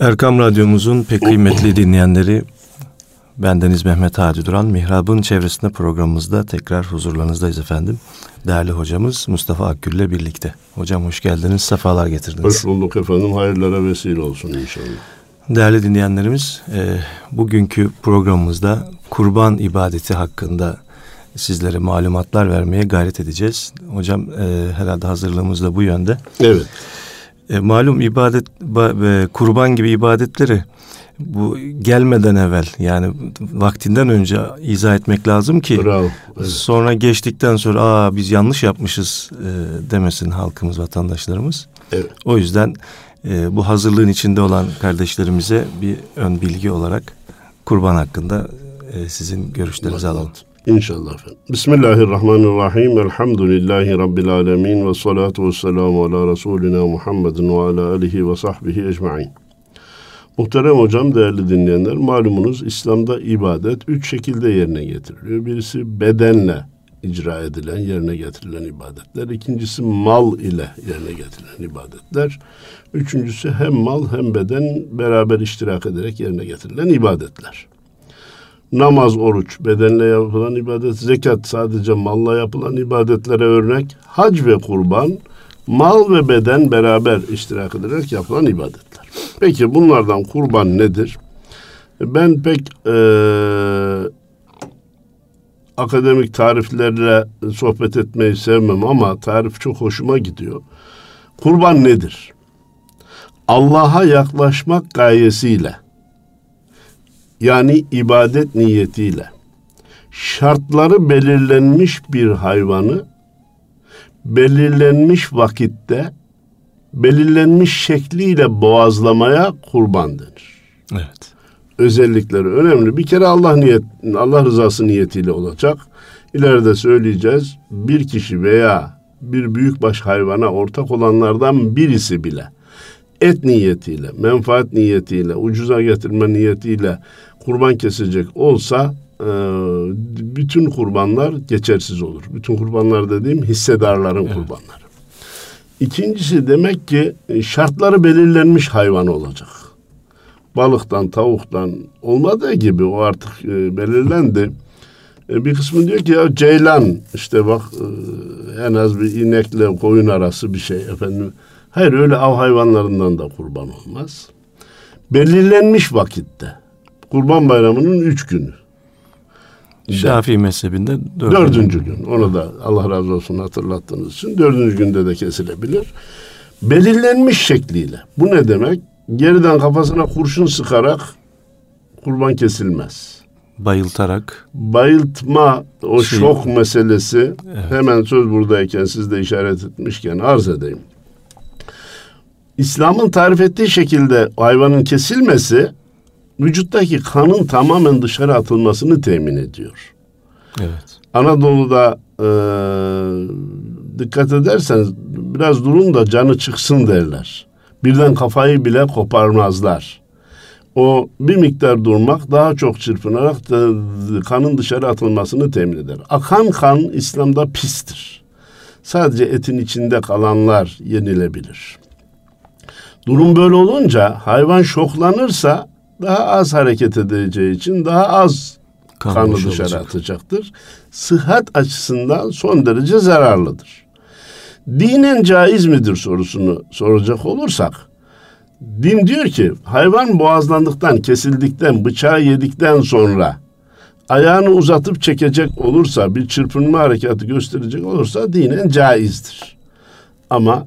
Erkam Radyomuzun pek kıymetli dinleyenleri, bendeniz Mehmet Hadi Duran, Mihrab'ın çevresinde programımızda tekrar huzurlarınızdayız efendim. Değerli hocamız Mustafa Akgül ile birlikte. Hocam hoş geldiniz, sefalar getirdiniz. Hoş bulduk efendim, hayırlara vesile olsun inşallah. Değerli dinleyenlerimiz, e, bugünkü programımızda kurban ibadeti hakkında sizlere malumatlar vermeye gayret edeceğiz. Hocam e, herhalde hazırlığımız da bu yönde. Evet. E, malum ibadet e, kurban gibi ibadetleri bu gelmeden evvel yani vaktinden önce izah etmek lazım ki Bravo, evet. sonra geçtikten sonra aa biz yanlış yapmışız e, demesin halkımız vatandaşlarımız. Evet. O yüzden e, bu hazırlığın içinde olan kardeşlerimize bir ön bilgi olarak kurban hakkında e, sizin görüşlerinizi alalım. İnşallah efendim. Bismillahirrahmanirrahim. Elhamdülillahi Rabbil alemin. Ve salatu ve selamu ala Resulina Muhammedin ve ala alihi ve sahbihi ecma'in. Muhterem hocam, değerli dinleyenler, malumunuz İslam'da ibadet üç şekilde yerine getiriliyor. Birisi bedenle icra edilen, yerine getirilen ibadetler. İkincisi mal ile yerine getirilen ibadetler. Üçüncüsü hem mal hem beden beraber iştirak ederek yerine getirilen ibadetler namaz, oruç, bedenle yapılan ibadet, zekat sadece malla yapılan ibadetlere örnek, hac ve kurban, mal ve beden beraber iştirak ederek yapılan ibadetler. Peki bunlardan kurban nedir? Ben pek e, akademik tariflerle sohbet etmeyi sevmem ama tarif çok hoşuma gidiyor. Kurban nedir? Allah'a yaklaşmak gayesiyle yani ibadet niyetiyle şartları belirlenmiş bir hayvanı belirlenmiş vakitte belirlenmiş şekliyle boğazlamaya kurban denir. Evet. Özellikleri önemli. Bir kere Allah niyet Allah rızası niyetiyle olacak. İleride söyleyeceğiz. Bir kişi veya bir büyükbaş hayvana ortak olanlardan birisi bile et niyetiyle, menfaat niyetiyle, ucuza getirme niyetiyle kurban kesecek olsa e, bütün kurbanlar geçersiz olur. Bütün kurbanlar dediğim hissedarların evet. kurbanları. İkincisi demek ki e, şartları belirlenmiş hayvan olacak. Balıktan, tavuktan olmadığı gibi o artık e, belirlendi. E, bir kısmı diyor ki ya ceylan işte bak e, en az bir inekle koyun arası bir şey efendim. Hayır öyle av hayvanlarından da kurban olmaz. Belirlenmiş vakitte. Kurban Bayramı'nın üç günü. Şafii mezhebinde dördüncü, dördüncü gün. Onu da Allah razı olsun hatırlattığınız için dördüncü günde de kesilebilir. Belirlenmiş şekliyle. Bu ne demek? Geriden kafasına kurşun sıkarak kurban kesilmez. Bayıltarak. Bayıltma o şey, şok meselesi evet. hemen söz buradayken siz de işaret etmişken arz edeyim. İslam'ın tarif ettiği şekilde hayvanın kesilmesi vücuttaki kanın tamamen dışarı atılmasını temin ediyor. Evet. Anadolu'da e, dikkat ederseniz biraz durun da canı çıksın derler. Birden kafayı bile koparmazlar. O bir miktar durmak daha çok çırpınarak da kanın dışarı atılmasını temin eder. Akan kan İslam'da pistir. Sadece etin içinde kalanlar yenilebilir. Durum böyle olunca hayvan şoklanırsa daha az hareket edeceği için daha az kan kanı dışarı olacak. atacaktır. Sıhhat açısından son derece zararlıdır. Dinen caiz midir sorusunu soracak olursak, din diyor ki hayvan boğazlandıktan, kesildikten, bıçağı yedikten sonra ayağını uzatıp çekecek olursa, bir çırpınma hareketi gösterecek olursa dinen caizdir. Ama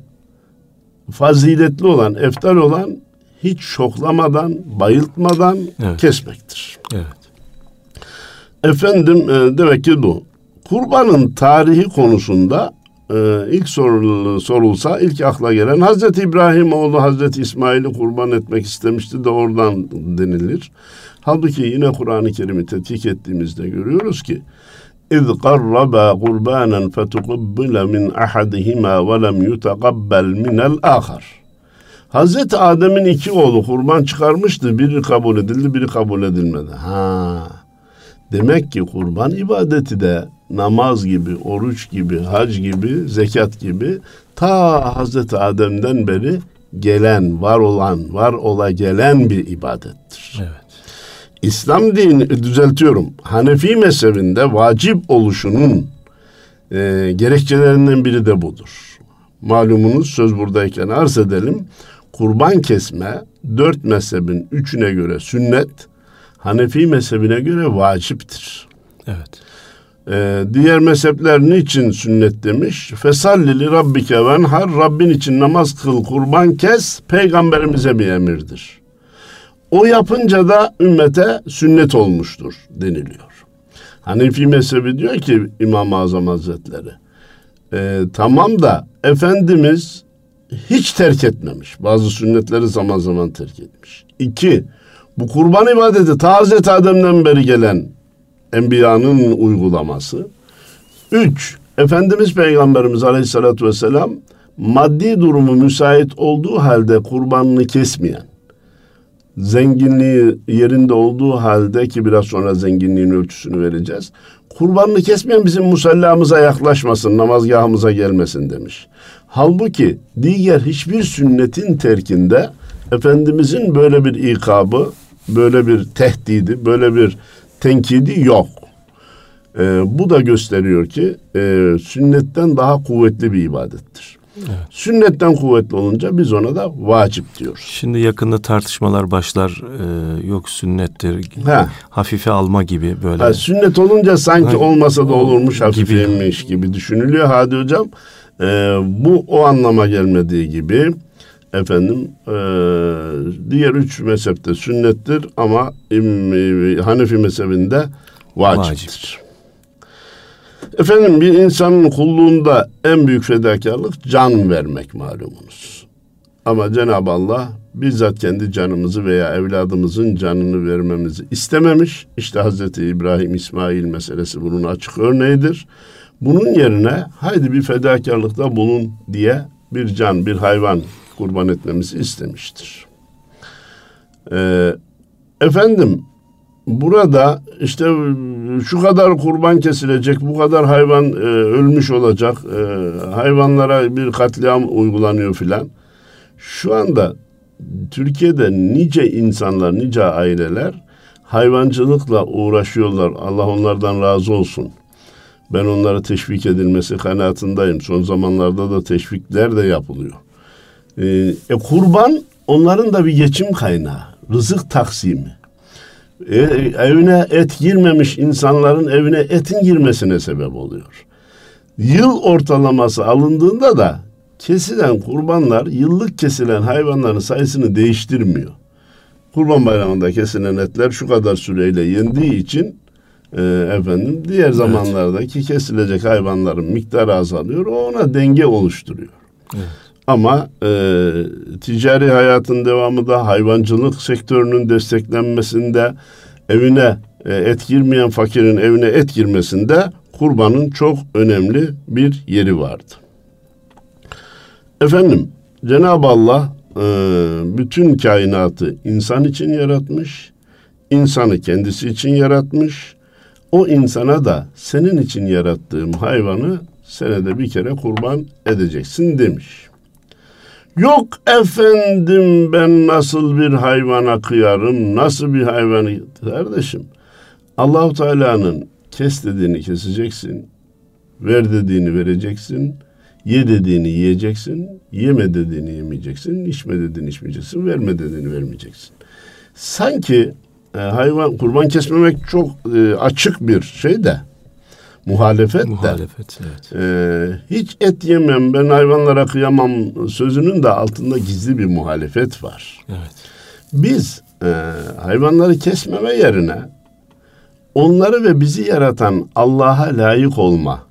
faziletli olan, eftal olan hiç şoklamadan, bayıltmadan evet. kesmektir. Evet. Efendim e, demek ki bu. Kurbanın tarihi konusunda e, ilk sorul, sorulsa ilk akla gelen Hazreti İbrahim oğlu Hazreti İsmail'i kurban etmek istemişti de oradan denilir. Halbuki yine Kur'an-ı Kerim'i tetkik ettiğimizde görüyoruz ki اِذْ قَرَّبَا قُرْبَانًا فَتُقُبِّلَ مِنْ أَحَدِهِمَا وَلَمْ يُتَقَبَّلْ مِنَ الْآخَرِ Hazreti Adem'in iki oğlu kurban çıkarmıştı. Biri kabul edildi, biri kabul edilmedi. Ha. Demek ki kurban ibadeti de namaz gibi, oruç gibi, hac gibi, zekat gibi ta Hazreti Adem'den beri gelen, var olan, var ola gelen bir ibadettir. Evet. İslam dini düzeltiyorum. Hanefi mezhebinde vacip oluşunun e, gerekçelerinden biri de budur. Malumunuz söz buradayken arz edelim. Kurban kesme dört mezhebin üçüne göre sünnet, Hanefi mezhebine göre vaciptir. Evet. Ee, diğer mezhepler niçin sünnet demiş? Fesallili rabbike venhar Rabbin için namaz kıl, kurban kes, peygamberimize bir emirdir. O yapınca da ümmete sünnet olmuştur deniliyor. Hanefi mezhebi diyor ki İmam-ı Azam Hazretleri, e, tamam da Efendimiz hiç terk etmemiş. Bazı sünnetleri zaman zaman terk etmiş. İki, bu kurban ibadeti ta Hazreti Adem'den beri gelen Enbiya'nın uygulaması. Üç, Efendimiz Peygamberimiz Aleyhisselatü Vesselam maddi durumu müsait olduğu halde kurbanını kesmeyen, zenginliği yerinde olduğu halde ki biraz sonra zenginliğin ölçüsünü vereceğiz. Kurbanını kesmeyen bizim musallamıza yaklaşmasın, namazgahımıza gelmesin demiş. Halbuki diğer hiçbir sünnetin terkinde Efendimizin böyle bir ikabı, böyle bir tehdidi, böyle bir tenkidi yok. Ee, bu da gösteriyor ki e, sünnetten daha kuvvetli bir ibadettir. Evet. Sünnetten kuvvetli olunca biz ona da vacip diyoruz. Şimdi yakında tartışmalar başlar. Ee, yok sünnettir. Ha. Hafife alma gibi böyle. Ha, sünnet olunca sanki ha, olmasa da olurmuş hafifeymiş gibi. gibi düşünülüyor Hadi hocam. E, bu o anlama gelmediği gibi efendim e, diğer üç mezhepte sünnettir ama im, Hanefi mezhebinde vaciptir. Vacip. Efendim bir insanın kulluğunda en büyük fedakarlık can vermek malumunuz. Ama Cenab-ı Allah bizzat kendi canımızı veya evladımızın canını vermemizi istememiş. İşte Hazreti İbrahim İsmail meselesi bunun açık örneğidir. Bunun yerine haydi bir fedakarlıkta bulun diye bir can, bir hayvan kurban etmemizi istemiştir. Ee, efendim burada işte şu kadar kurban kesilecek, bu kadar hayvan e, ölmüş olacak, e, hayvanlara bir katliam uygulanıyor filan. Şu anda Türkiye'de nice insanlar, nice aileler hayvancılıkla uğraşıyorlar. Allah onlardan razı olsun. Ben onlara teşvik edilmesi kanaatindeyim. Son zamanlarda da teşvikler de yapılıyor. Ee, e, kurban onların da bir geçim kaynağı. Rızık taksimi. E, evine et girmemiş insanların evine etin girmesine sebep oluyor. Yıl ortalaması alındığında da kesilen kurbanlar yıllık kesilen hayvanların sayısını değiştirmiyor. Kurban bayramında kesilen etler şu kadar süreyle yendiği için e, efendim diğer zamanlardaki kesilecek hayvanların miktarı azalıyor. O ona denge oluşturuyor. Evet. Ama e, ticari hayatın devamı da hayvancılık sektörünün desteklenmesinde evine e, et girmeyen fakirin evine et girmesinde kurbanın çok önemli bir yeri vardı. Efendim Cenab-ı Allah e, bütün kainatı insan için yaratmış, insanı kendisi için yaratmış. O insana da senin için yarattığım hayvanı senede bir kere kurban edeceksin demiş. Yok efendim ben nasıl bir hayvana kıyarım, nasıl bir hayvanı kardeşim. Allahu Teala'nın kes dediğini keseceksin, ver dediğini vereceksin, ye dediğini yiyeceksin, yeme dediğini yemeyeceksin, içme dediğini içmeyeceksin, verme dediğini vermeyeceksin. Sanki e, hayvan kurban kesmemek çok e, açık bir şey de muhalefet, muhalefet de. Evet. E, hiç et yemem ben hayvanlara kıyamam sözünün de altında gizli bir muhalefet var. Evet. Biz e, hayvanları kesmeme yerine onları ve bizi yaratan Allah'a layık olma,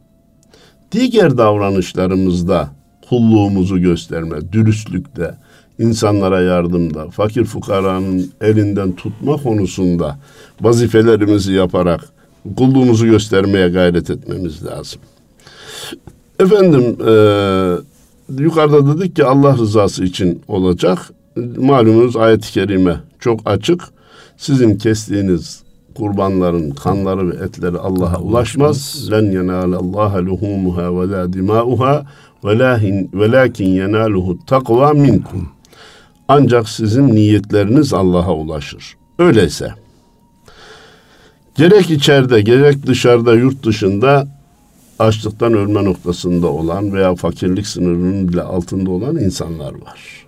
diğer davranışlarımızda kulluğumuzu gösterme, dürüstlükte, insanlara yardımda, fakir fukaranın elinden tutma konusunda vazifelerimizi yaparak kulluğumuzu göstermeye gayret etmemiz lazım. Efendim e, yukarıda dedik ki Allah rızası için olacak. Malumunuz ayet-i kerime çok açık. Sizin kestiğiniz kurbanların kanları ve etleri Allah'a ulaşmaz. Len yenalallaha luhumuha ve la dimauha velakin velakin yenaluhu takva minkum. Ancak sizin niyetleriniz Allah'a ulaşır. Öyleyse gerek içeride gerek dışarıda yurt dışında açlıktan ölme noktasında olan veya fakirlik sınırının bile altında olan insanlar var.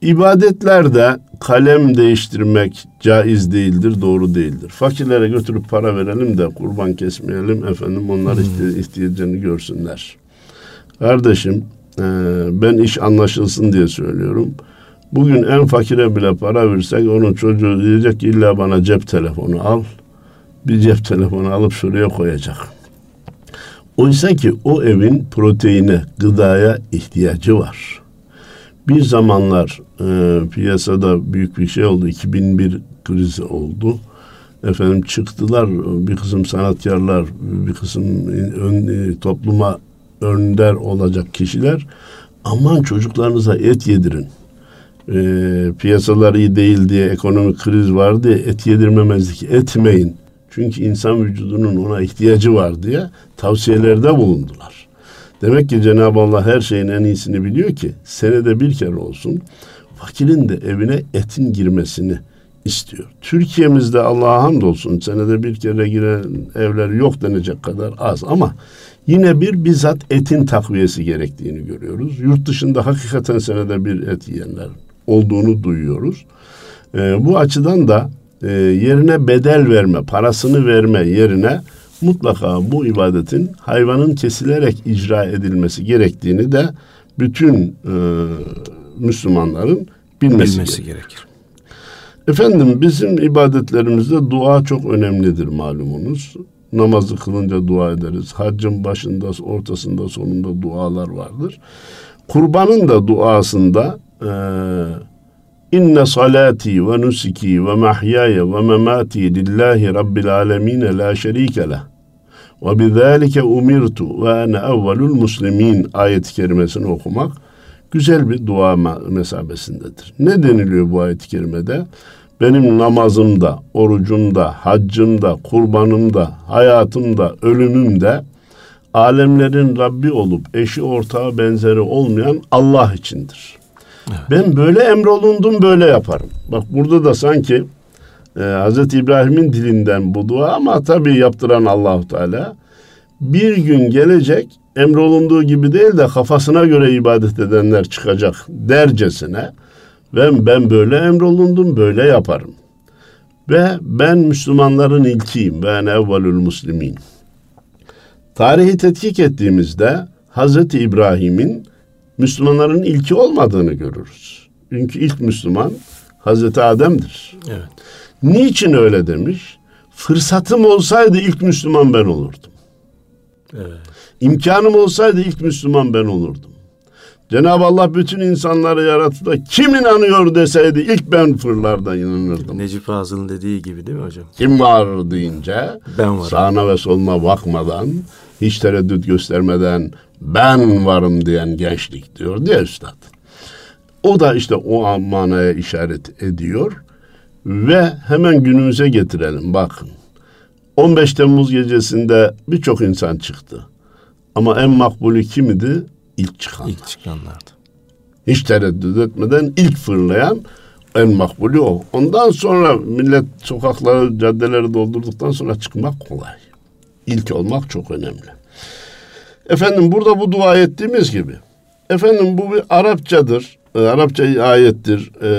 İbadetlerde kalem değiştirmek caiz değildir, doğru değildir. Fakirlere götürüp para verelim de kurban kesmeyelim efendim onlar hmm. ihtiyacını görsünler. Kardeşim ben iş anlaşılsın diye söylüyorum. Bugün en fakire bile para versek onun çocuğu diyecek illa bana cep telefonu al. Bir cep telefonu alıp şuraya koyacak. Oysa ki o evin proteine, gıdaya ihtiyacı var. Bir zamanlar e, piyasada büyük bir şey oldu. 2001 krizi oldu. Efendim çıktılar bir kısım sanatkarlar, bir kısım ön, e, topluma önder olacak kişiler. Aman çocuklarınıza et yedirin. E, piyasalar iyi değil diye ekonomik kriz var diye et yedirmemezlik etmeyin. Çünkü insan vücudunun ona ihtiyacı var diye tavsiyelerde bulundular. Demek ki Cenab-ı Allah her şeyin en iyisini biliyor ki senede bir kere olsun fakirin de evine etin girmesini istiyor. Türkiye'mizde Allah'a hamdolsun senede bir kere giren evler yok denecek kadar az ama yine bir bizzat etin takviyesi gerektiğini görüyoruz. Yurt dışında hakikaten senede bir et yiyenler olduğunu duyuyoruz. Ee, bu açıdan da e, yerine bedel verme, parasını verme yerine mutlaka bu ibadetin hayvanın kesilerek icra edilmesi gerektiğini de bütün e, Müslümanların bilmesi, bilmesi gerekir. gerekir. Efendim bizim ibadetlerimizde dua çok önemlidir malumunuz. Namazı kılınca dua ederiz. Haccın başında, ortasında, sonunda dualar vardır. Kurbanın da duasında e, İnne salati ve nusuki ve mahyaya ve memati lillahi rabbil alemin la şerike leh. Ve bizalike umirtu ve ene evvelul muslimin ayet-i kerimesini okumak güzel bir dua mesabesindedir. Ne deniliyor bu ayet-i kerimede? Benim namazımda, orucumda, haccımda, kurbanımda, hayatımda, ölümümde alemlerin Rabbi olup eşi ortağı benzeri olmayan Allah içindir. Ben böyle emrolundum böyle yaparım. Bak burada da sanki e, Hz. İbrahim'in dilinden bu dua ama tabii yaptıran Allahu Teala bir gün gelecek emrolunduğu gibi değil de kafasına göre ibadet edenler çıkacak dercesine ben ben böyle emrolundum böyle yaparım. Ve ben Müslümanların ilkiyim. Ben evvelül muslimin. Tarihi tetkik ettiğimizde Hazreti İbrahim'in Müslümanların ilki olmadığını görürüz. Çünkü ilk Müslüman Hazreti Adem'dir. Evet. Niçin öyle demiş? Fırsatım olsaydı ilk Müslüman ben olurdum. Evet. İmkanım olsaydı ilk Müslüman ben olurdum. Cenab-ı Allah bütün insanları yarattı da kim inanıyor deseydi ilk ben fırlarda inanırdım. Necip Fazıl'ın dediği gibi değil mi hocam? Kim var deyince ben varım. sağına ve soluna bakmadan hiç tereddüt göstermeden ben varım diyen gençlik diyor diye üstad. O da işte o manaya işaret ediyor ve hemen günümüze getirelim bakın. 15 Temmuz gecesinde birçok insan çıktı. Ama en makbulü kimidi? İlk çıkanlar. İlk çıkanlardı. Hiç tereddüt etmeden ilk fırlayan en makbulü o. Ondan sonra millet sokakları, caddeleri doldurduktan sonra çıkmak kolay. İlk olmak çok önemli. Efendim burada bu dua ettiğimiz gibi. Efendim bu bir Arapçadır. E, Arapça ayettir. E,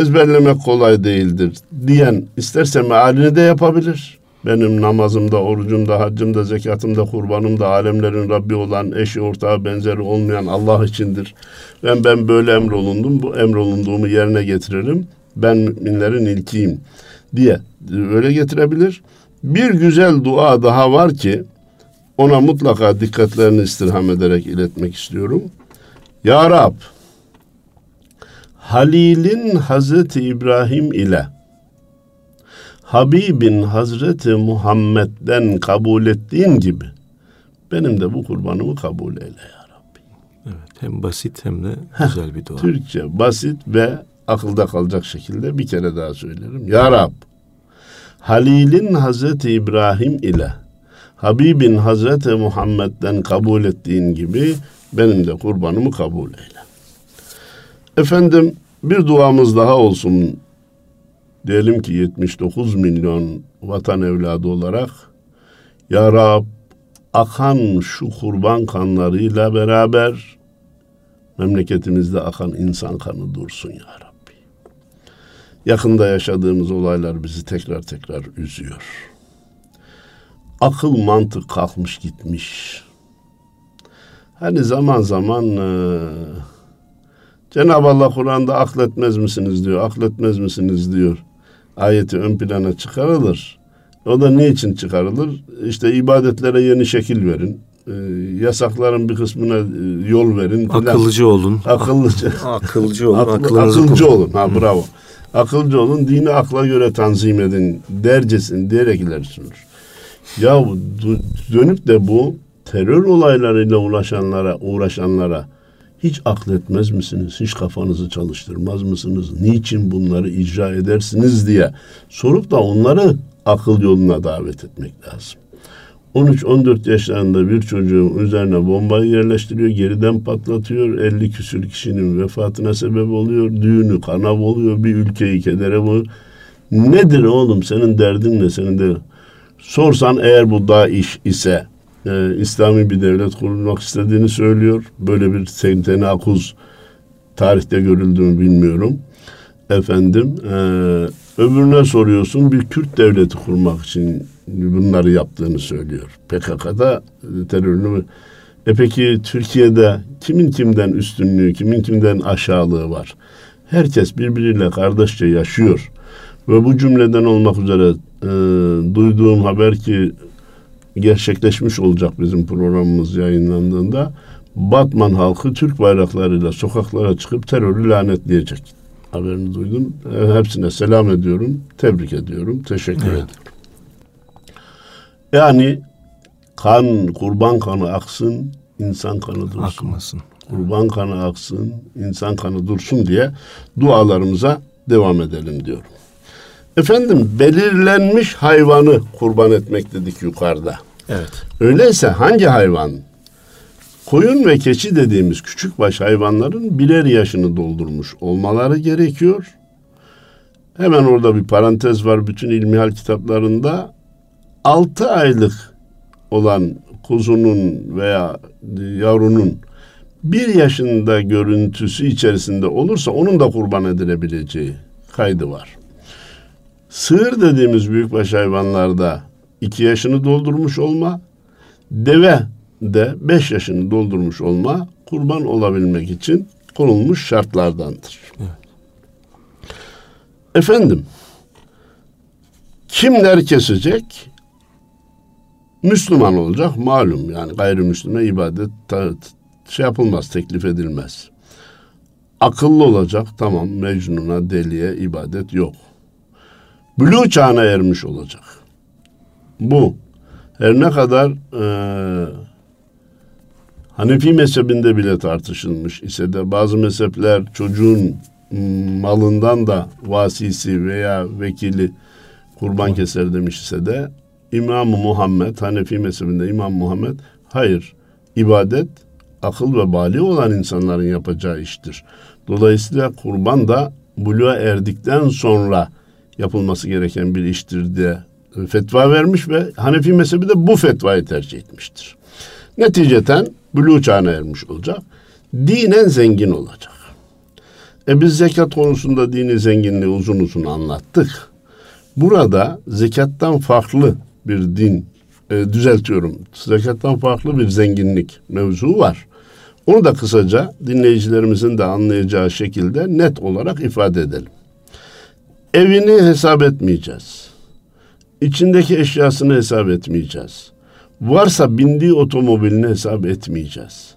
ezberlemek kolay değildir diyen isterse mealini de yapabilir. Benim namazımda, orucumda, haccımda, zekatımda, kurbanımda alemlerin Rabbi olan, eşi ortağı benzeri olmayan Allah içindir. Ben ben böyle emrolundum, bu emrolunduğumu yerine getiririm. Ben müminlerin ilkiyim diye öyle getirebilir. Bir güzel dua daha var ki ona mutlaka dikkatlerini istirham ederek iletmek istiyorum. Ya Rab, Halil'in Hazreti İbrahim ile Habibin Hazreti Muhammed'den kabul ettiğin gibi benim de bu kurbanımı kabul eyle ya Rabbi. Evet, hem basit hem de güzel bir dua. Türkçe basit ve akılda kalacak şekilde bir kere daha söylerim. Ya Rab, Halil'in Hazreti İbrahim ile Habibin Hazreti Muhammed'den kabul ettiğin gibi benim de kurbanımı kabul eyle. Efendim bir duamız daha olsun. Diyelim ki 79 milyon vatan evladı olarak Ya Rab akan şu kurban kanlarıyla beraber memleketimizde akan insan kanı dursun ya Rabbi. Yakında yaşadığımız olaylar bizi tekrar tekrar üzüyor. Akıl mantık kalkmış gitmiş. Hani zaman zaman e, Cenab-ı Allah Kur'an'da akletmez misiniz diyor, akletmez misiniz diyor. Ayeti ön plana çıkarılır. O da ne için çıkarılır? İşte ibadetlere yeni şekil verin. E, yasakların bir kısmına e, yol verin. Falan. Akıllıcı olun. Akıllıcı. akılcı olun. Aklınızı akılcı olun. Ha bravo. Akılcı olun, dini akla göre tanzim edin dercesin diyerek ileri sürür. Ya dönüp de bu terör olaylarıyla uğraşanlara, uğraşanlara hiç akletmez misiniz? Hiç kafanızı çalıştırmaz mısınız? Niçin bunları icra edersiniz diye sorup da onları akıl yoluna davet etmek lazım. 13-14 yaşlarında bir çocuğun üzerine bombayı yerleştiriyor, geriden patlatıyor, 50 küsür kişinin vefatına sebep oluyor, düğünü kanav oluyor, bir ülkeyi kedere buluyor. Nedir oğlum senin derdin ne senin de sorsan eğer bu da iş ise e, İslami bir devlet kurulmak istediğini söylüyor. Böyle bir ten- tenakuz tarihte görüldü mü bilmiyorum. Efendim e, öbürüne soruyorsun bir Kürt devleti kurmak için bunları yaptığını söylüyor. PKK'da terörünü e peki Türkiye'de kimin kimden üstünlüğü, kimin kimden aşağılığı var? Herkes birbiriyle kardeşçe yaşıyor. Ve bu cümleden olmak üzere e, duyduğum haber ki gerçekleşmiş olacak bizim programımız yayınlandığında Batman halkı Türk bayraklarıyla sokaklara çıkıp terörü lanetleyecek. Haberini duydum. E, hepsine selam ediyorum. Tebrik ediyorum. Teşekkür Evet. ediyorum. Yani kan, kurban kanı aksın, insan kanı dursun. Akmasın. Kurban kanı aksın, insan kanı dursun diye dualarımıza devam edelim diyorum. Efendim belirlenmiş hayvanı kurban etmek dedik yukarıda. Evet. Öyleyse hangi hayvan? Koyun ve keçi dediğimiz küçükbaş hayvanların birer yaşını doldurmuş olmaları gerekiyor. Hemen orada bir parantez var bütün ilmihal kitaplarında. 6 aylık olan kuzunun veya yavrunun bir yaşında görüntüsü içerisinde olursa onun da kurban edilebileceği kaydı var. Sığır dediğimiz büyükbaş hayvanlarda iki yaşını doldurmuş olma, deve de beş yaşını doldurmuş olma kurban olabilmek için konulmuş şartlardandır. Efendim, kimler kesecek? Müslüman olacak malum yani gayrimüslime ibadet ta- şey yapılmaz, teklif edilmez. Akıllı olacak tamam Mecnun'a, deliye ibadet yok. Bülü çağına ermiş olacak. Bu her ne kadar eee Hanefi mezhebinde bile tartışılmış ise de bazı mezhepler çocuğun malından da vasisi veya vekili kurban keser demiş ise de İmam Muhammed Hanefi mezhebinde İmam Muhammed hayır ibadet akıl ve bali olan insanların yapacağı iştir. Dolayısıyla kurban da buluğa erdikten sonra yapılması gereken bir iştir diye fetva vermiş ve Hanefi mezhebi de bu fetvayı tercih etmiştir. Neticeten buluğ çağına ermiş olacak. Dinen zengin olacak. E biz zekat konusunda dini zenginliği uzun uzun anlattık. Burada zekattan farklı bir din, e, düzeltiyorum, zekattan farklı bir zenginlik mevzu var. Onu da kısaca dinleyicilerimizin de anlayacağı şekilde net olarak ifade edelim. Evini hesap etmeyeceğiz. İçindeki eşyasını hesap etmeyeceğiz. Varsa bindiği otomobilini hesap etmeyeceğiz.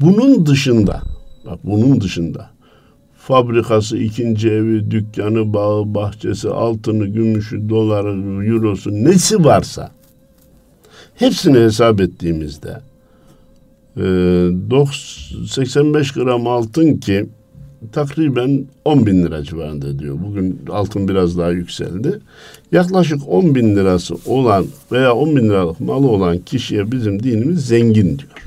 Bunun dışında, bak bunun dışında fabrikası, ikinci evi, dükkanı, bağı, bahçesi, altını, gümüşü, doları, eurosu nesi varsa hepsini hesap ettiğimizde e, 90 85 gram altın ki takriben 10 bin lira civarında diyor. Bugün altın biraz daha yükseldi. Yaklaşık 10 bin lirası olan veya 10 bin liralık malı olan kişiye bizim dinimiz zengin diyor.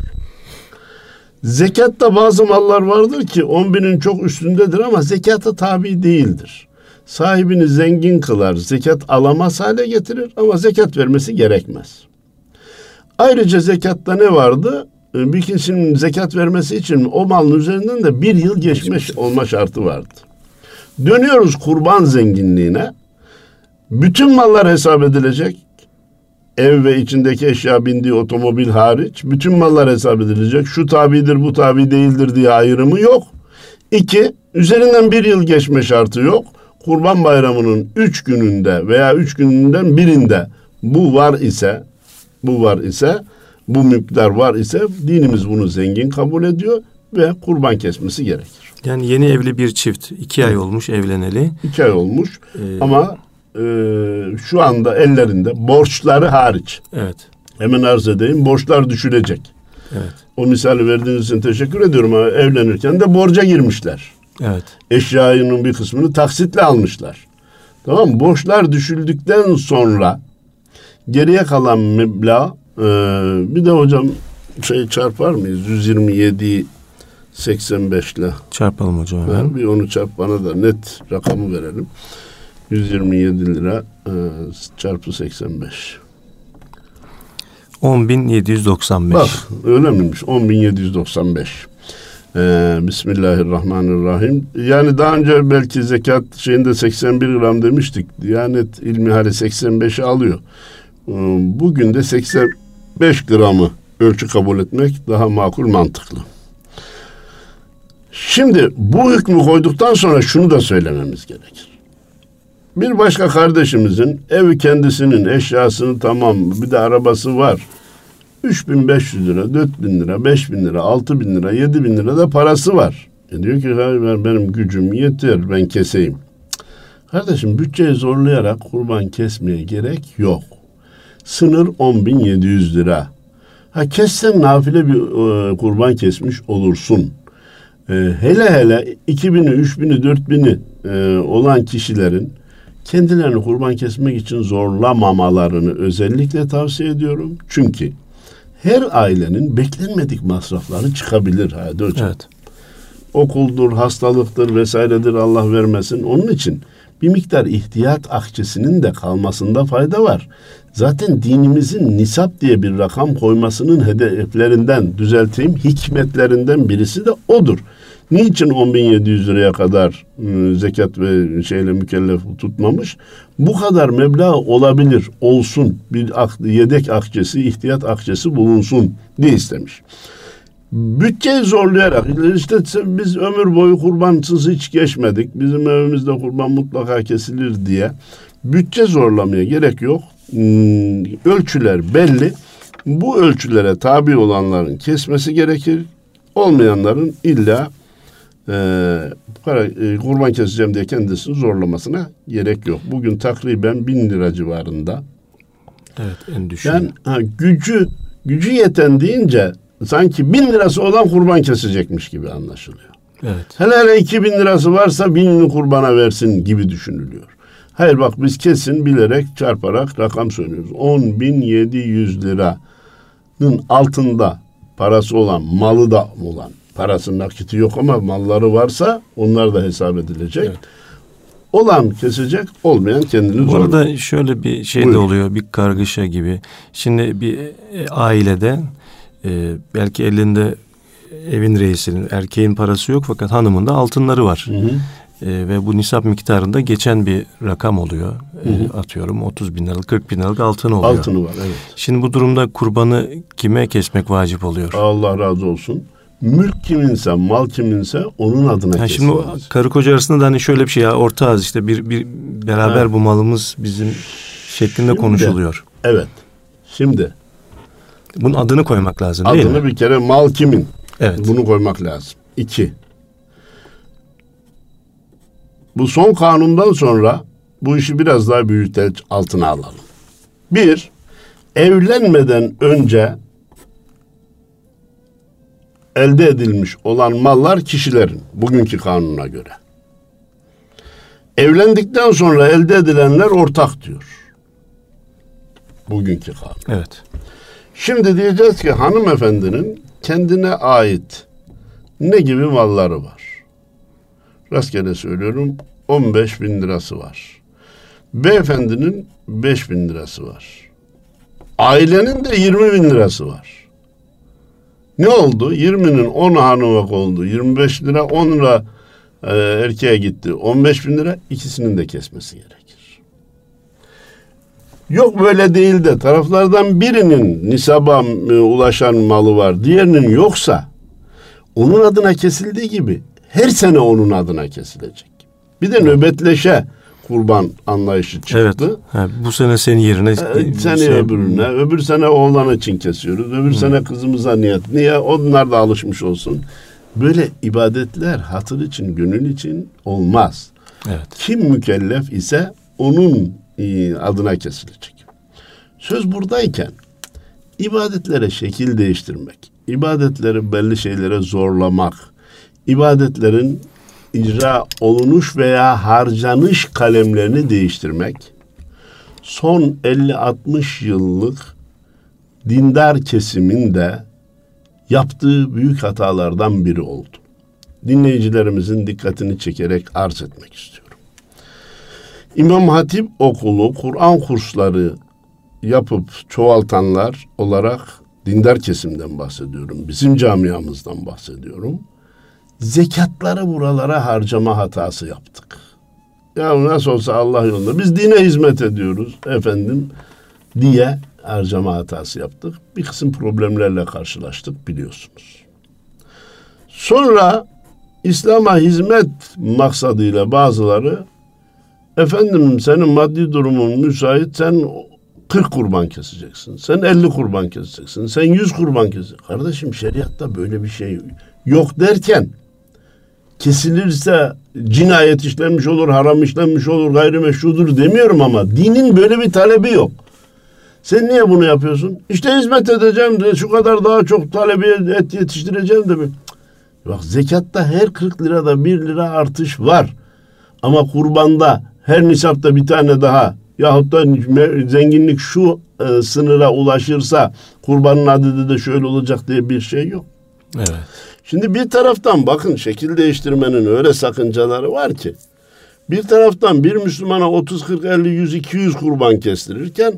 Zekatta bazı mallar vardır ki 10 binin çok üstündedir ama zekata tabi değildir. Sahibini zengin kılar, zekat alamaz hale getirir ama zekat vermesi gerekmez. Ayrıca zekatta ne vardı? Ee, bir kişinin zekat vermesi için o malın üzerinden de bir yıl geçmiş olma şartı vardı. Dönüyoruz kurban zenginliğine. Bütün mallar hesap edilecek. Ev ve içindeki eşya bindiği otomobil hariç bütün mallar hesap edilecek. Şu tabidir bu tabi değildir diye ayrımı yok. İki, üzerinden bir yıl geçme şartı yok. Kurban bayramının üç gününde veya üç gününden birinde bu var ise, bu var ise, bu miktar var ise dinimiz bunu zengin kabul ediyor ve kurban kesmesi gerekir. Yani yeni evli bir çift iki ay olmuş evleneli. İki ay olmuş ee, ama e, şu anda ellerinde borçları hariç. Evet. Hemen arz edeyim borçlar düşülecek. Evet. O misali verdiğiniz için teşekkür ediyorum ama evlenirken de borca girmişler. Evet. Eşyanın bir kısmını taksitle almışlar. Tamam mı? Borçlar düşüldükten sonra geriye kalan meblağ e, bir de hocam şey çarpar mıyız? 127 85 ile. Çarpalım hocam hemen. Bir onu çarp bana da net rakamı verelim. 127 lira e, çarpı 85. 10.795. Bak öyle miymiş? 10.795. Ee, Bismillahirrahmanirrahim. Yani daha önce belki zekat şeyinde 81 gram demiştik. Diyanet ilmi hali 85'i alıyor. Ee, bugün de 85 gramı ölçü kabul etmek daha makul mantıklı. Şimdi bu hükmü koyduktan sonra şunu da söylememiz gerekir. Bir başka kardeşimizin evi kendisinin eşyasını tamam bir de arabası var. 3500 lira, 4000 lira, 5000 lira, 6000 lira, 7000 lira da parası var. E diyor ki hayır benim gücüm yeter ben keseyim. Kardeşim bütçeyi zorlayarak kurban kesmeye gerek yok. Sınır 10.700 lira. Ha kessen nafile bir e, kurban kesmiş olursun. E, hele hele 2000'i, 3000'i, 4000'i e, olan kişilerin kendilerini kurban kesmek için zorlamamalarını özellikle tavsiye ediyorum. Çünkü her ailenin beklenmedik masrafları çıkabilir Hadi hocam. Evet. Okuldur, hastalıktır vesairedir Allah vermesin. Onun için bir miktar ihtiyat akçesinin de kalmasında fayda var. Zaten dinimizin nisap diye bir rakam koymasının hedeflerinden, düzelteyim, hikmetlerinden birisi de odur. Niçin 10.700 liraya kadar ıı, zekat ve şeyle mükellef tutmamış? Bu kadar meblağ olabilir, olsun. Bir yedek akçesi, ihtiyat akçesi bulunsun diye istemiş. Bütçeyi zorlayarak işte biz ömür boyu kurbansız hiç geçmedik. Bizim evimizde kurban mutlaka kesilir diye bütçe zorlamaya gerek yok. Hmm, ölçüler belli. Bu ölçülere tabi olanların kesmesi gerekir. Olmayanların illa e, para, e, kurban keseceğim diye kendisini zorlamasına gerek yok. Bugün takriben bin lira civarında. Evet en düşük. Yani ha, gücü gücü yeten deyince sanki bin lirası olan kurban kesecekmiş gibi anlaşılıyor. Evet. Hele hele iki bin lirası varsa binini kurbana versin gibi düşünülüyor. Hayır bak biz kesin bilerek çarparak rakam söylüyoruz. 10 bin 700 liranın altında parası olan, malı da olan, parası nakiti yok ama malları varsa onlar da hesap edilecek. Evet. Olan kesecek, olmayan kendini Bu arada şöyle bir şey Buyurun. de oluyor, bir kargaşa gibi. Şimdi bir e, ailede e, belki elinde evin reisinin, erkeğin parası yok fakat hanımın da altınları var. Hı hı. E, ve bu nisap miktarında geçen bir rakam oluyor. Hı hı. E, atıyorum 30 bin liralık 40 bin liralık altın oluyor. Altını var evet. Şimdi bu durumda kurbanı kime kesmek vacip oluyor? Allah razı olsun. Mülk kiminse, mal kiminse onun adına yani Şimdi karı koca arasında da hani şöyle bir şey ya ortağız işte bir, bir beraber ha. bu malımız bizim şeklinde şimdi, konuşuluyor. Evet. Şimdi bunun adını koymak lazım değil adını mi? Adını bir kere mal kimin? Evet. Bunu koymak lazım. İki. Bu son kanundan sonra bu işi biraz daha büyüte altına alalım. Bir, evlenmeden önce elde edilmiş olan mallar kişilerin bugünkü kanuna göre. Evlendikten sonra elde edilenler ortak diyor. Bugünkü kanun. Evet. Şimdi diyeceğiz ki hanımefendinin kendine ait ne gibi malları var? Rastgele söylüyorum 15 bin lirası var. Beyefendinin 5 bin lirası var. Ailenin de 20 bin lirası var. Ne oldu? 20'nin 10 hanımak oldu. 25 lira 10 lira e, erkeğe gitti. 15 bin lira ikisinin de kesmesi gerekir. Yok böyle değil de taraflardan birinin nisaba e, ulaşan malı var. Diğerinin yoksa onun adına kesildiği gibi her sene onun adına kesilecek. Bir de nöbetleşe kurban anlayışı çıktı. Evet. Ha, bu sene senin yerine Ee, sene şey- öbürüne, öbür sene oğlan için kesiyoruz. Öbür sene kızımıza niyet. Niye? Onlar da alışmış olsun. Böyle ibadetler hatır için, gönül için olmaz. Evet. Kim mükellef ise onun e, adına kesilecek. Söz buradayken ibadetlere şekil değiştirmek, ibadetleri belli şeylere zorlamak, ibadetlerin icra olunuş veya harcanış kalemlerini değiştirmek son 50-60 yıllık dindar kesimin de yaptığı büyük hatalardan biri oldu. Dinleyicilerimizin dikkatini çekerek arz etmek istiyorum. İmam Hatip okulu, Kur'an kursları yapıp çoğaltanlar olarak dindar kesimden bahsediyorum. Bizim camiamızdan bahsediyorum. Zekatları buralara harcama hatası yaptık. Ya nasıl olsa Allah yolunda biz dine hizmet ediyoruz efendim diye harcama hatası yaptık. Bir kısım problemlerle karşılaştık biliyorsunuz. Sonra İslam'a hizmet maksadıyla bazıları efendim senin maddi durumun müsait sen 40 kurban keseceksin. Sen 50 kurban keseceksin. Sen 100 kurban keseceksin. Kardeşim şeriatta böyle bir şey yok derken kesilirse cinayet işlenmiş olur, haram işlenmiş olur, gayrimeşrudur demiyorum ama dinin böyle bir talebi yok. Sen niye bunu yapıyorsun? İşte hizmet edeceğim de şu kadar daha çok talebi et yetiştireceğim de. Cık. Bak zekatta her 40 lirada 1 lira artış var. Ama kurbanda her nisapta bir tane daha yahut da zenginlik şu e, sınıra ulaşırsa kurbanın adedi de şöyle olacak diye bir şey yok. Evet. Şimdi bir taraftan bakın şekil değiştirmenin öyle sakıncaları var ki bir taraftan bir Müslümana 30, 40, 50, 100, 200 kurban kestirirken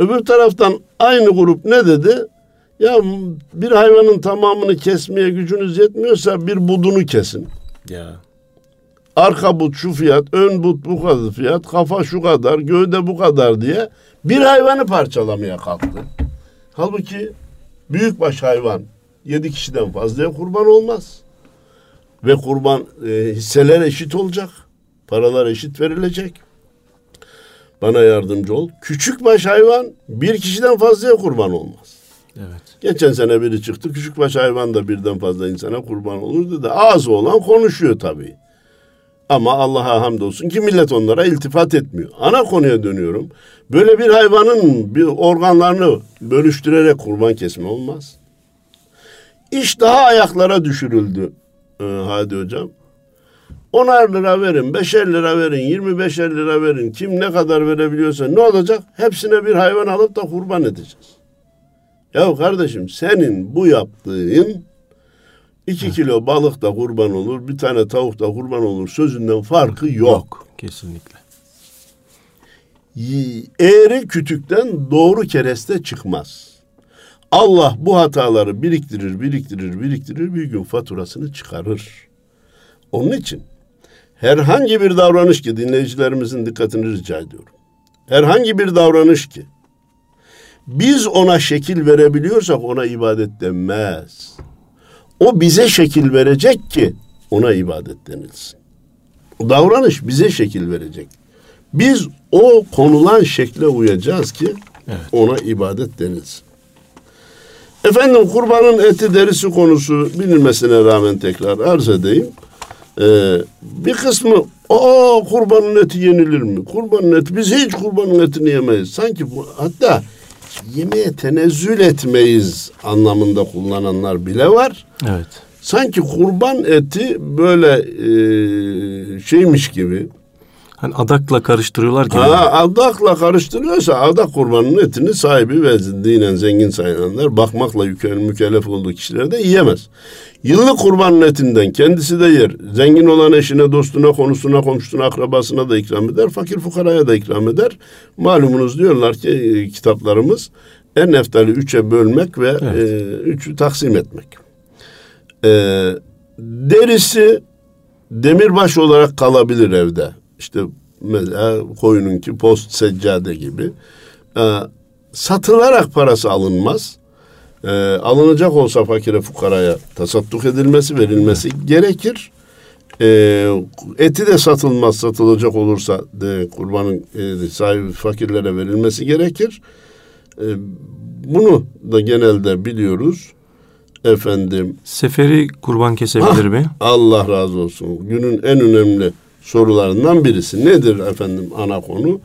öbür taraftan aynı grup ne dedi? Ya bir hayvanın tamamını kesmeye gücünüz yetmiyorsa bir budunu kesin. Ya. Arka but şu fiyat, ön but bu kadar fiyat, kafa şu kadar, gövde bu kadar diye bir hayvanı parçalamaya kalktı. Halbuki büyükbaş hayvan yedi kişiden fazlaya kurban olmaz. Ve kurban e, hisseler eşit olacak. Paralar eşit verilecek. Bana yardımcı ol. Küçükbaş hayvan bir kişiden fazlaya kurban olmaz. Evet. Geçen sene biri çıktı. Küçükbaş hayvan da birden fazla insana kurban olur dedi. Ağzı olan konuşuyor tabii. Ama Allah'a hamdolsun ki millet onlara iltifat etmiyor. Ana konuya dönüyorum. Böyle bir hayvanın bir organlarını bölüştürerek kurban kesme olmaz. İş daha ayaklara düşürüldü ee, Hadi hocam. 10'ar lira verin, 5'er lira verin, 25'er lira verin. Kim ne kadar verebiliyorsa ne olacak? Hepsine bir hayvan alıp da kurban edeceğiz. Ya kardeşim senin bu yaptığın iki kilo balık da kurban olur, bir tane tavuk da kurban olur sözünden farkı yok. Yok. Kesinlikle. Eğri kütükten doğru kereste çıkmaz. Allah bu hataları biriktirir, biriktirir, biriktirir bir gün faturasını çıkarır. Onun için herhangi bir davranış ki dinleyicilerimizin dikkatini rica ediyorum. Herhangi bir davranış ki biz ona şekil verebiliyorsak ona ibadet denmez. O bize şekil verecek ki ona ibadet denilsin. O davranış bize şekil verecek. Biz o konulan şekle uyacağız ki Evet. ona ibadet denilsin. Efendim kurbanın eti derisi konusu bilinmesine rağmen tekrar arz edeyim. Ee, bir kısmı aa kurbanın eti yenilir mi? Kurbanın eti biz hiç kurbanın etini yemeyiz. Sanki bu hatta yemeğe tenezzül etmeyiz anlamında kullananlar bile var. Evet. Sanki kurban eti böyle e, şeymiş gibi Hani adakla karıştırıyorlar gibi. Ha, adakla karıştırıyorsa adak kurbanının etini sahibi ve dinen zengin sayılanlar bakmakla mükellef olduğu kişiler de yiyemez. Yıllık kurbanın etinden kendisi de yer. Zengin olan eşine, dostuna, konusuna, komşusuna, akrabasına da ikram eder. Fakir fukaraya da ikram eder. Malumunuz diyorlar ki e, kitaplarımız en eftali üçe bölmek ve evet. e, üçü taksim etmek. E, derisi demirbaş olarak kalabilir evde. İşte mesela koyununki post seccade gibi. E, satılarak parası alınmaz. E, alınacak olsa fakire fukaraya tasadduk edilmesi, verilmesi gerekir. E, eti de satılmaz, satılacak olursa de kurbanın e, sahibi fakirlere verilmesi gerekir. E, bunu da genelde biliyoruz. Efendim. Seferi kurban kesebilir mi? Allah razı olsun. Günün en önemli sorularından birisi. Nedir efendim ana konu?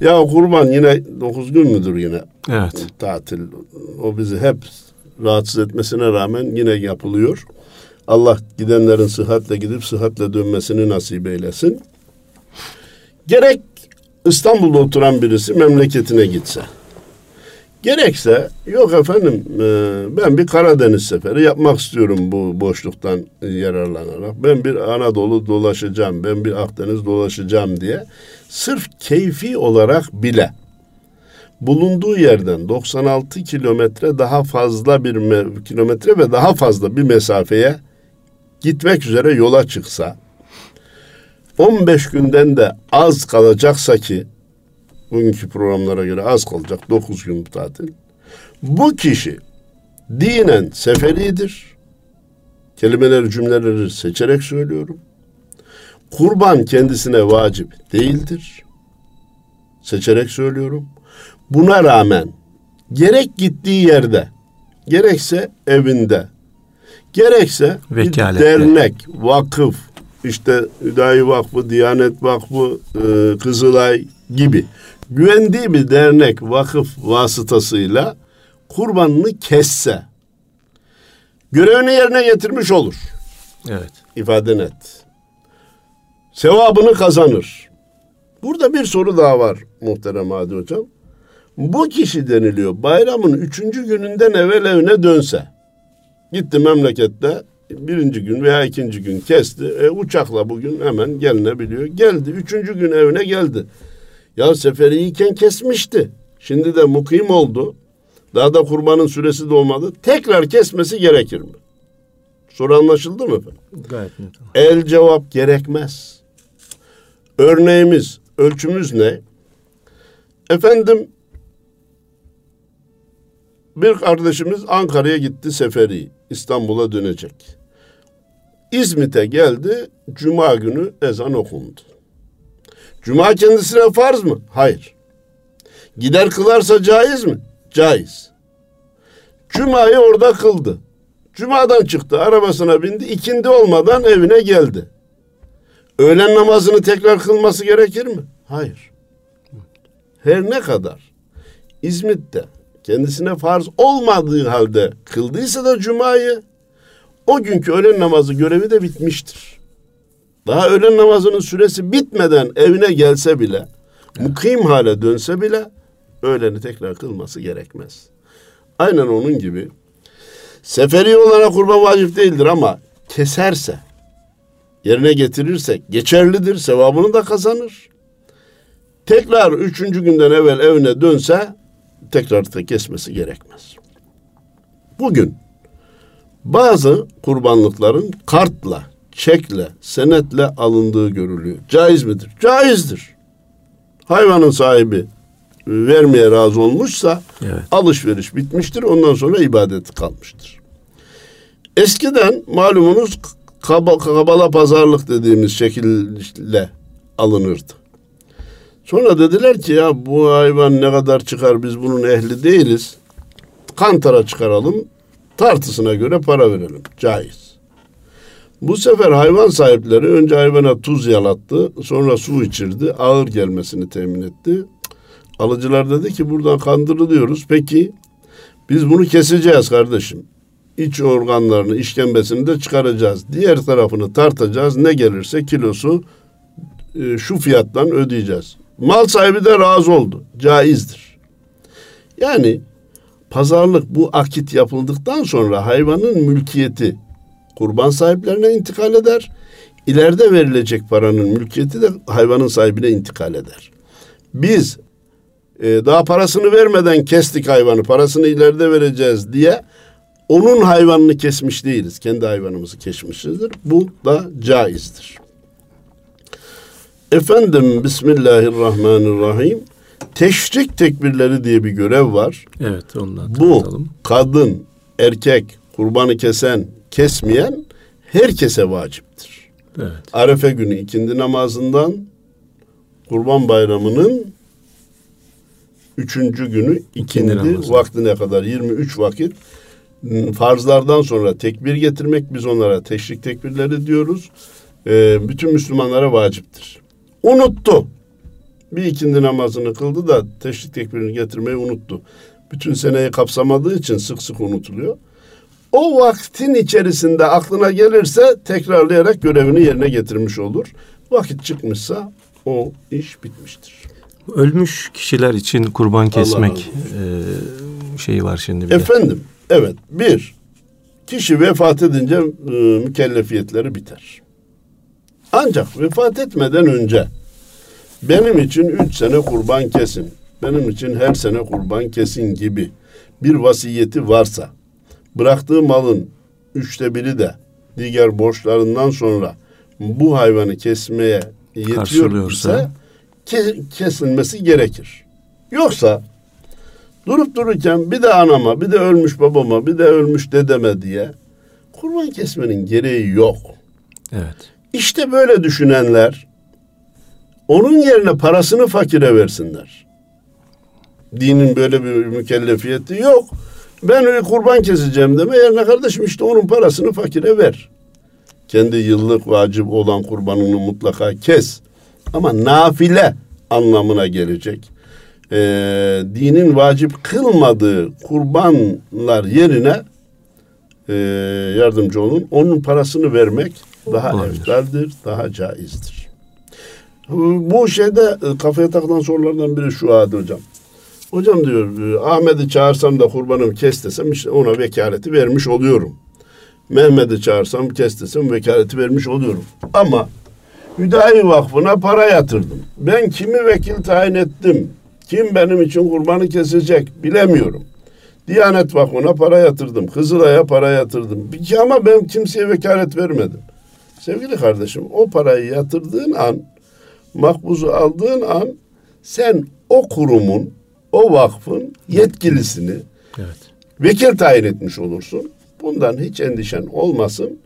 Ya kurban yine dokuz gün müdür yine? Evet. Tatil. O bizi hep rahatsız etmesine rağmen yine yapılıyor. Allah gidenlerin sıhhatle gidip sıhhatle dönmesini nasip eylesin. Gerek İstanbul'da oturan birisi memleketine gitse. Gerekse yok efendim e, ben bir Karadeniz seferi yapmak istiyorum bu boşluktan yararlanarak. Ben bir Anadolu dolaşacağım, ben bir Akdeniz dolaşacağım diye sırf keyfi olarak bile bulunduğu yerden 96 kilometre daha fazla bir me- kilometre ve daha fazla bir mesafeye gitmek üzere yola çıksa 15 günden de az kalacaksa ki bugünkü programlara göre az kalacak 9 gün bu tatil. Bu kişi dinen seferidir. Kelimeleri cümleleri seçerek söylüyorum. Kurban kendisine vacip değildir. Seçerek söylüyorum. Buna rağmen gerek gittiği yerde, gerekse evinde, gerekse Vekaletle. bir dernek, vakıf, işte Hüdayi Vakfı, Diyanet Vakfı, e, Kızılay gibi güvendiği bir dernek, vakıf vasıtasıyla kurbanını kesse görevini yerine getirmiş olur. Evet. İfade net. Sevabını kazanır. Burada bir soru daha var muhterem Hadi Hocam. Bu kişi deniliyor bayramın üçüncü gününden evvel evine dönse. Gitti memlekette birinci gün veya ikinci gün kesti. E, uçakla bugün hemen gelinebiliyor. Geldi. Üçüncü gün evine geldi. Ya seferiyken kesmişti. Şimdi de mukim oldu. Daha da kurbanın süresi dolmadı. Tekrar kesmesi gerekir mi? Soru anlaşıldı mı efendim? Gayet net. El cevap gerekmez. Örneğimiz, ölçümüz ne? Efendim bir kardeşimiz Ankara'ya gitti seferi. İstanbul'a dönecek. İzmit'e geldi. Cuma günü ezan okundu. Cuma kendisine farz mı? Hayır. Gider kılarsa caiz mi? Caiz. Cuma'yı orada kıldı. Cuma'dan çıktı, arabasına bindi, ikindi olmadan evine geldi. Öğlen namazını tekrar kılması gerekir mi? Hayır. Her ne kadar İzmit'te kendisine farz olmadığı halde kıldıysa da cumayı o günkü öğlen namazı görevi de bitmiştir. Daha öğlen namazının süresi bitmeden evine gelse bile, mukim hale dönse bile öğleni tekrar kılması gerekmez. Aynen onun gibi seferi olana kurban vacip değildir ama keserse, yerine getirirse geçerlidir, sevabını da kazanır. Tekrar üçüncü günden evvel evine dönse tekrar da kesmesi gerekmez. Bugün bazı kurbanlıkların kartla çekle, senetle alındığı görülüyor. Caiz midir? Caizdir. Hayvanın sahibi vermeye razı olmuşsa evet. alışveriş bitmiştir. Ondan sonra ibadet kalmıştır. Eskiden malumunuz kaba, kabala pazarlık dediğimiz şekilde alınırdı. Sonra dediler ki ya bu hayvan ne kadar çıkar biz bunun ehli değiliz. Kantara çıkaralım tartısına göre para verelim. Caiz. Bu sefer hayvan sahipleri önce hayvana tuz yalattı, sonra su içirdi, ağır gelmesini temin etti. Alıcılar dedi ki buradan kandırılıyoruz. Peki biz bunu keseceğiz kardeşim. İç organlarını, işkembesini de çıkaracağız. Diğer tarafını tartacağız. Ne gelirse kilosu e, şu fiyattan ödeyeceğiz. Mal sahibi de razı oldu. Caizdir. Yani pazarlık bu akit yapıldıktan sonra hayvanın mülkiyeti kurban sahiplerine intikal eder. İleride verilecek paranın mülkiyeti de hayvanın sahibine intikal eder. Biz e, daha parasını vermeden kestik hayvanı, parasını ileride vereceğiz diye onun hayvanını kesmiş değiliz. Kendi hayvanımızı kesmişizdir. Bu da caizdir. Efendim Bismillahirrahmanirrahim. Teşrik tekbirleri diye bir görev var. Evet ondan Bu kadın, erkek, kurbanı kesen, kesmeyen herkese vaciptir. Evet. Arefe günü ikindi namazından Kurban Bayramı'nın üçüncü günü ikindi, İkindi vaktine kadar 23 vakit farzlardan sonra tekbir getirmek biz onlara teşrik tekbirleri diyoruz. Ee, bütün Müslümanlara vaciptir. Unuttu. Bir ikindi namazını kıldı da teşrik tekbirini getirmeyi unuttu. Bütün seneyi kapsamadığı için sık sık unutuluyor. O vaktin içerisinde aklına gelirse tekrarlayarak görevini yerine getirmiş olur. Vakit çıkmışsa o iş bitmiştir. Ölmüş kişiler için kurban kesmek e, şeyi var şimdi. Bir Efendim, evet. Bir, kişi vefat edince e, mükellefiyetleri biter. Ancak vefat etmeden önce benim için üç sene kurban kesin, benim için her sene kurban kesin gibi bir vasiyeti varsa, bıraktığı malın üçte biri de diğer borçlarından sonra bu hayvanı kesmeye yetiyor ise kesilmesi gerekir. Yoksa durup dururken bir de anama, bir de ölmüş babama, bir de ölmüş dedeme diye kurban kesmenin gereği yok. Evet. İşte böyle düşünenler onun yerine parasını fakire versinler. Dinin böyle bir mükellefiyeti yok. Ben kurban keseceğim deme yerine kardeşim işte onun parasını fakire ver. Kendi yıllık vacip olan kurbanını mutlaka kes. Ama nafile anlamına gelecek. Ee, dinin vacip kılmadığı kurbanlar yerine e, yardımcı olun. Onun parasını vermek daha Olabilir. eftaldir, daha caizdir. Bu şeyde e, kafaya takılan sorulardan biri şu Adi hocam. Hocam diyor e, Ahmet'i çağırsam da kurbanımı kes desem işte ona vekaleti vermiş oluyorum. Mehmet'i çağırsam kes desem vekaleti vermiş oluyorum. Ama Hüdayi Vakfı'na para yatırdım. Ben kimi vekil tayin ettim? Kim benim için kurbanı kesecek bilemiyorum. Diyanet Vakfı'na para yatırdım. Kızılay'a para yatırdım. Ama ben kimseye vekalet vermedim. Sevgili kardeşim o parayı yatırdığın an, makbuzu aldığın an sen o kurumun, o vakfın yetkilisini evet. vekil tayin etmiş olursun. Bundan hiç endişen olmasın.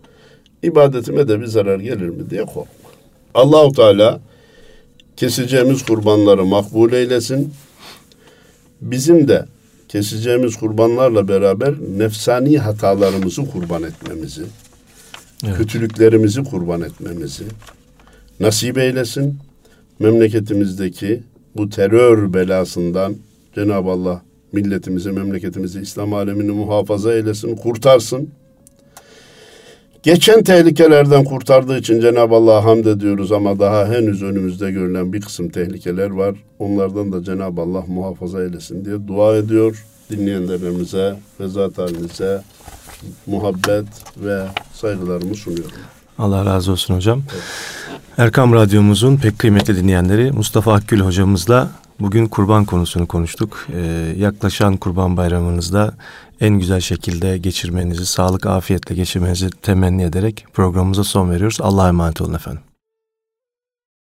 İbadetime de bir zarar gelir mi diye korkma. Allahu Teala keseceğimiz kurbanları makbul eylesin. Bizim de keseceğimiz kurbanlarla beraber nefsani hatalarımızı kurban etmemizi, evet. kötülüklerimizi kurban etmemizi nasip eylesin. Memleketimizdeki bu terör belasından Cenab-ı Allah milletimizi, memleketimizi, İslam alemini muhafaza eylesin, kurtarsın. Geçen tehlikelerden kurtardığı için Cenab-ı Allah'a hamd ediyoruz ama daha henüz önümüzde görülen bir kısım tehlikeler var. Onlardan da Cenab-ı Allah muhafaza eylesin diye dua ediyor. Dinleyenlerimize ve zat muhabbet ve saygılarımı sunuyorum. Allah razı olsun hocam. Evet. Erkam Radyomuzun pek kıymetli dinleyenleri Mustafa Akgül hocamızla bugün kurban konusunu konuştuk. Ee, yaklaşan kurban bayramınızda en güzel şekilde geçirmenizi, sağlık afiyetle geçirmenizi temenni ederek programımıza son veriyoruz. Allah'a emanet olun efendim.